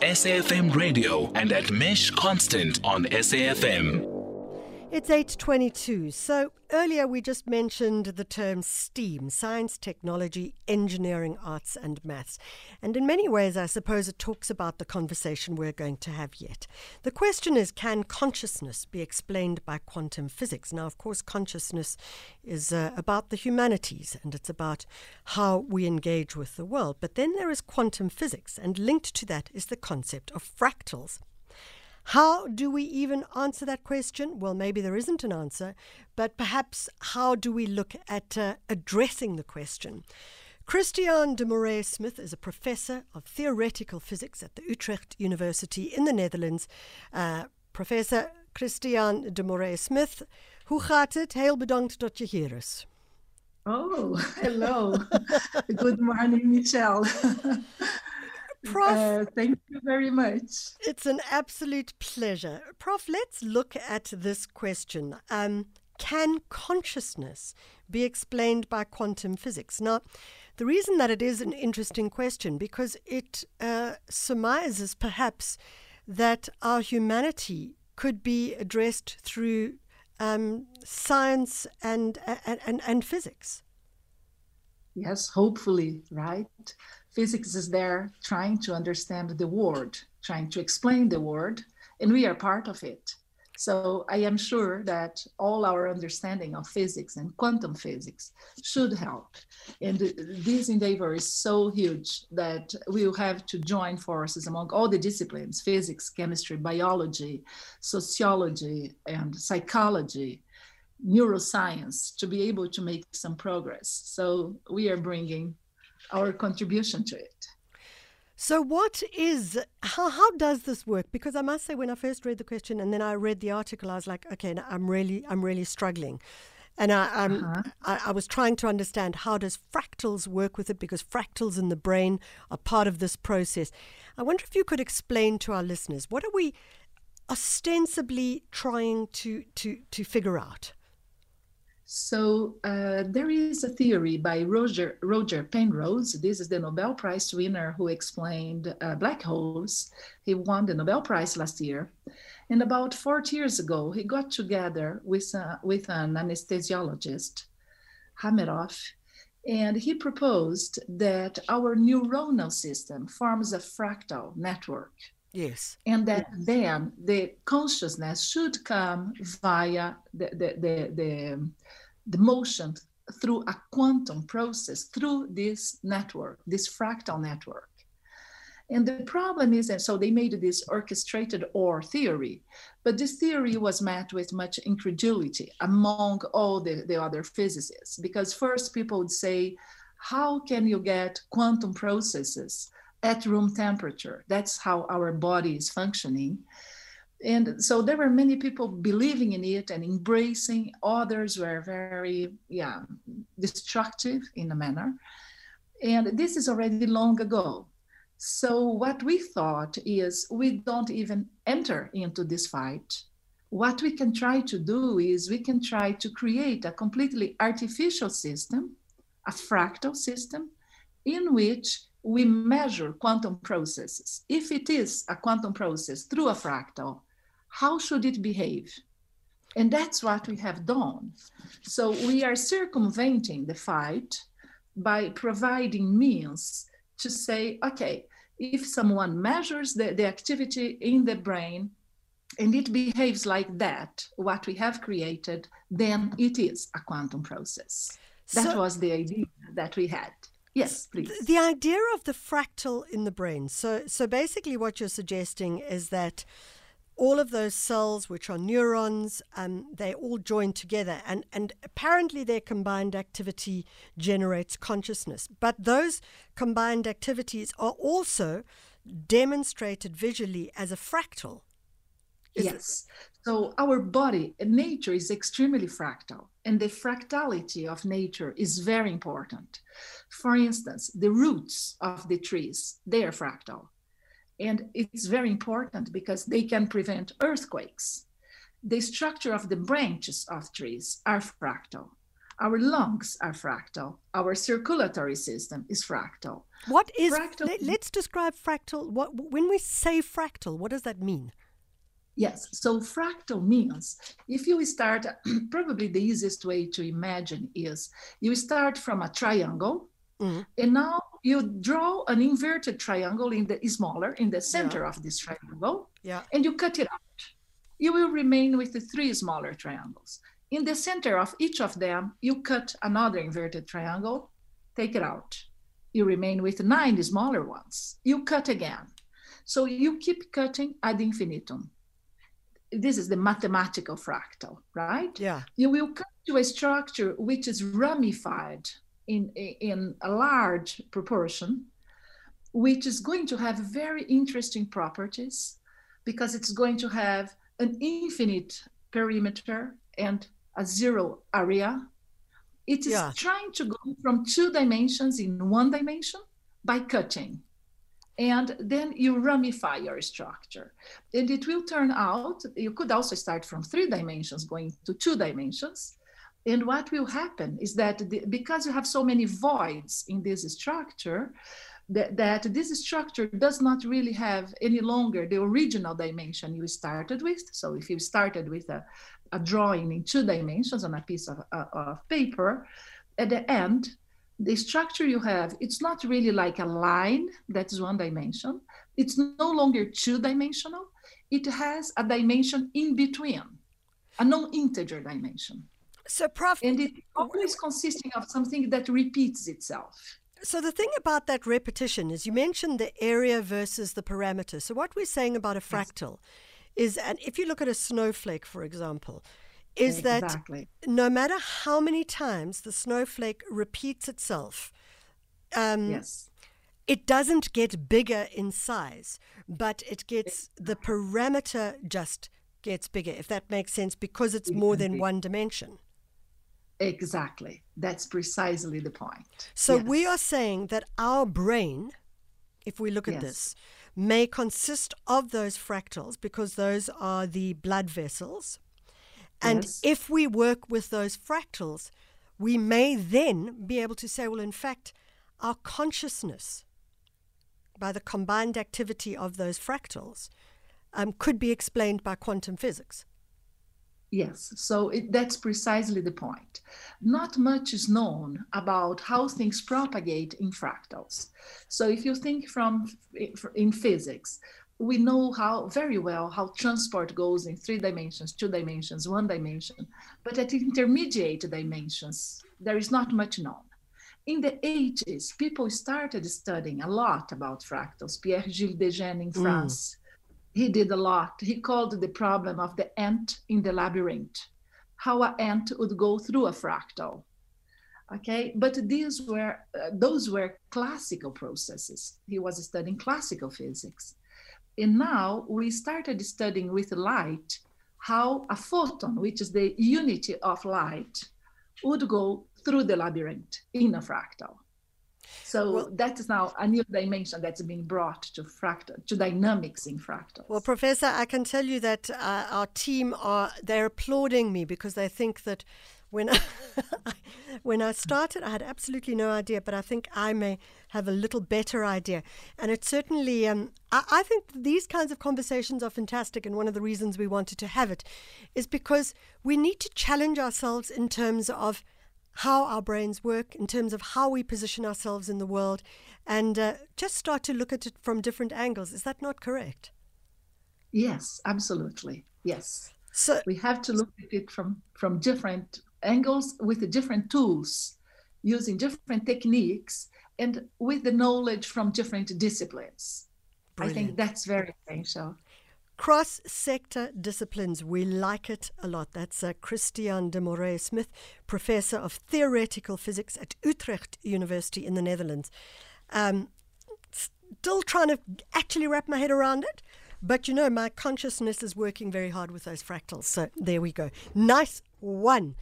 SAFM Radio and at Mesh Constant on SAFM. It's 8:22. So earlier we just mentioned the term STEAM, science, technology, engineering, arts and maths. And in many ways I suppose it talks about the conversation we're going to have yet. The question is can consciousness be explained by quantum physics? Now of course consciousness is uh, about the humanities and it's about how we engage with the world. But then there is quantum physics and linked to that is the concept of fractals. How do we even answer that question? Well, maybe there isn't an answer, but perhaps how do we look at uh, addressing the question? Christiane de Morais Smith is a professor of theoretical physics at the Utrecht University in the Netherlands. Uh, professor Christiane de Morais Smith, hoe gaat het? Heel bedankt dat je hier is. Oh, hello. Good morning, Michelle. Prof, uh, thank you very much. It's an absolute pleasure. Prof, let's look at this question. Um, can consciousness be explained by quantum physics? Now, the reason that it is an interesting question because it uh, surmises perhaps that our humanity could be addressed through um, science and, and, and, and physics. Yes, hopefully, right? Physics is there trying to understand the world, trying to explain the world, and we are part of it. So I am sure that all our understanding of physics and quantum physics should help. And this endeavor is so huge that we will have to join forces among all the disciplines physics, chemistry, biology, sociology, and psychology, neuroscience to be able to make some progress. So we are bringing our contribution to it. So, what is how how does this work? Because I must say, when I first read the question and then I read the article, I was like, okay, I'm really I'm really struggling. And I, uh-huh. I, I, was trying to understand how does fractals work with it because fractals in the brain are part of this process. I wonder if you could explain to our listeners what are we ostensibly trying to to to figure out. So uh, there is a theory by Roger, Roger Penrose. This is the Nobel Prize winner who explained uh, black holes. He won the Nobel Prize last year. And about 40 years ago, he got together with, uh, with an anesthesiologist, Hameroff, and he proposed that our neuronal system forms a fractal network. Yes. And that yes. then the consciousness should come via the, the, the, the the motion through a quantum process through this network, this fractal network. And the problem is that so they made this orchestrated OR theory, but this theory was met with much incredulity among all the, the other physicists, because first people would say, how can you get quantum processes at room temperature? That's how our body is functioning. And so there were many people believing in it and embracing. Others were very yeah destructive in a manner. And this is already long ago. So what we thought is we don't even enter into this fight. What we can try to do is we can try to create a completely artificial system a fractal system in which we measure quantum processes. If it is a quantum process through a fractal, how should it behave? And that's what we have done. So we are circumventing the fight by providing means to say, okay, if someone measures the, the activity in the brain and it behaves like that, what we have created, then it is a quantum process. That so, was the idea that we had. Yes, please. The idea of the fractal in the brain. So, so basically, what you're suggesting is that all of those cells, which are neurons, um, they all join together, and, and apparently their combined activity generates consciousness. But those combined activities are also demonstrated visually as a fractal. Is yes. It? So our body, nature is extremely fractal, and the fractality of nature is very important. For instance, the roots of the trees, they are fractal and it's very important because they can prevent earthquakes. The structure of the branches of trees are fractal. Our lungs are fractal. Our circulatory system is fractal. What is fractal? Let, us describe fractal. What when we say fractal, what does that mean? Yes, so fractal means if you start, probably the easiest way to imagine is you start from a triangle, mm-hmm. and now you draw an inverted triangle in the smaller in the center yeah. of this triangle, yeah. and you cut it out. You will remain with the three smaller triangles. In the center of each of them, you cut another inverted triangle, take it out. You remain with nine smaller ones. You cut again. So you keep cutting ad infinitum. This is the mathematical fractal, right? Yeah. You will come to a structure which is ramified in, in a large proportion, which is going to have very interesting properties because it's going to have an infinite perimeter and a zero area. It is yeah. trying to go from two dimensions in one dimension by cutting. And then you ramify your structure. And it will turn out, you could also start from three dimensions going to two dimensions. And what will happen is that the, because you have so many voids in this structure, that, that this structure does not really have any longer the original dimension you started with. So if you started with a, a drawing in two dimensions on a piece of, uh, of paper, at the end, the structure you have, it's not really like a line that is one dimension. It's no longer two dimensional. It has a dimension in between, a non integer dimension. So, Prof. And it's oh, always consisting of something that repeats itself. So, the thing about that repetition is you mentioned the area versus the parameter. So, what we're saying about a fractal yes is, and if you look at a snowflake, for example, is exactly. that no matter how many times the snowflake repeats itself, um, yes. it doesn't get bigger in size, but it gets the parameter just gets bigger, if that makes sense, because it's more than one dimension. Exactly. That's precisely the point. So yes. we are saying that our brain, if we look at yes. this, may consist of those fractals because those are the blood vessels. And yes. if we work with those fractals, we may then be able to say, well, in fact, our consciousness, by the combined activity of those fractals, um, could be explained by quantum physics. Yes, so it, that's precisely the point. Not much is known about how things propagate in fractals. So if you think from in physics, we know how very well how transport goes in three dimensions, two dimensions, one dimension, but at intermediate dimensions, there is not much known. In the 80s, people started studying a lot about fractals. Pierre-Gilles de Gennes in mm. France he did a lot. He called the problem of the ant in the labyrinth, how an ant would go through a fractal. Okay, but these were uh, those were classical processes. He was studying classical physics, and now we started studying with light how a photon, which is the unity of light, would go through the labyrinth in a fractal. So well, that is now a new dimension that's being brought to fractal, to dynamics in fractals. Well, Professor, I can tell you that uh, our team are they're applauding me because they think that when I, when I started, I had absolutely no idea, but I think I may have a little better idea. And it certainly, um, I, I think these kinds of conversations are fantastic. And one of the reasons we wanted to have it is because we need to challenge ourselves in terms of how our brains work, in terms of how we position ourselves in the world, and uh, just start to look at it from different angles. Is that not correct? Yes, absolutely. Yes. So we have to look at it from from different angles with different tools, using different techniques, and with the knowledge from different disciplines. Brilliant. I think that's very essential. Cross sector disciplines, we like it a lot. That's uh, Christiane de Morais Smith, Professor of Theoretical Physics at Utrecht University in the Netherlands. Um, still trying to actually wrap my head around it, but you know, my consciousness is working very hard with those fractals. So there we go. Nice one.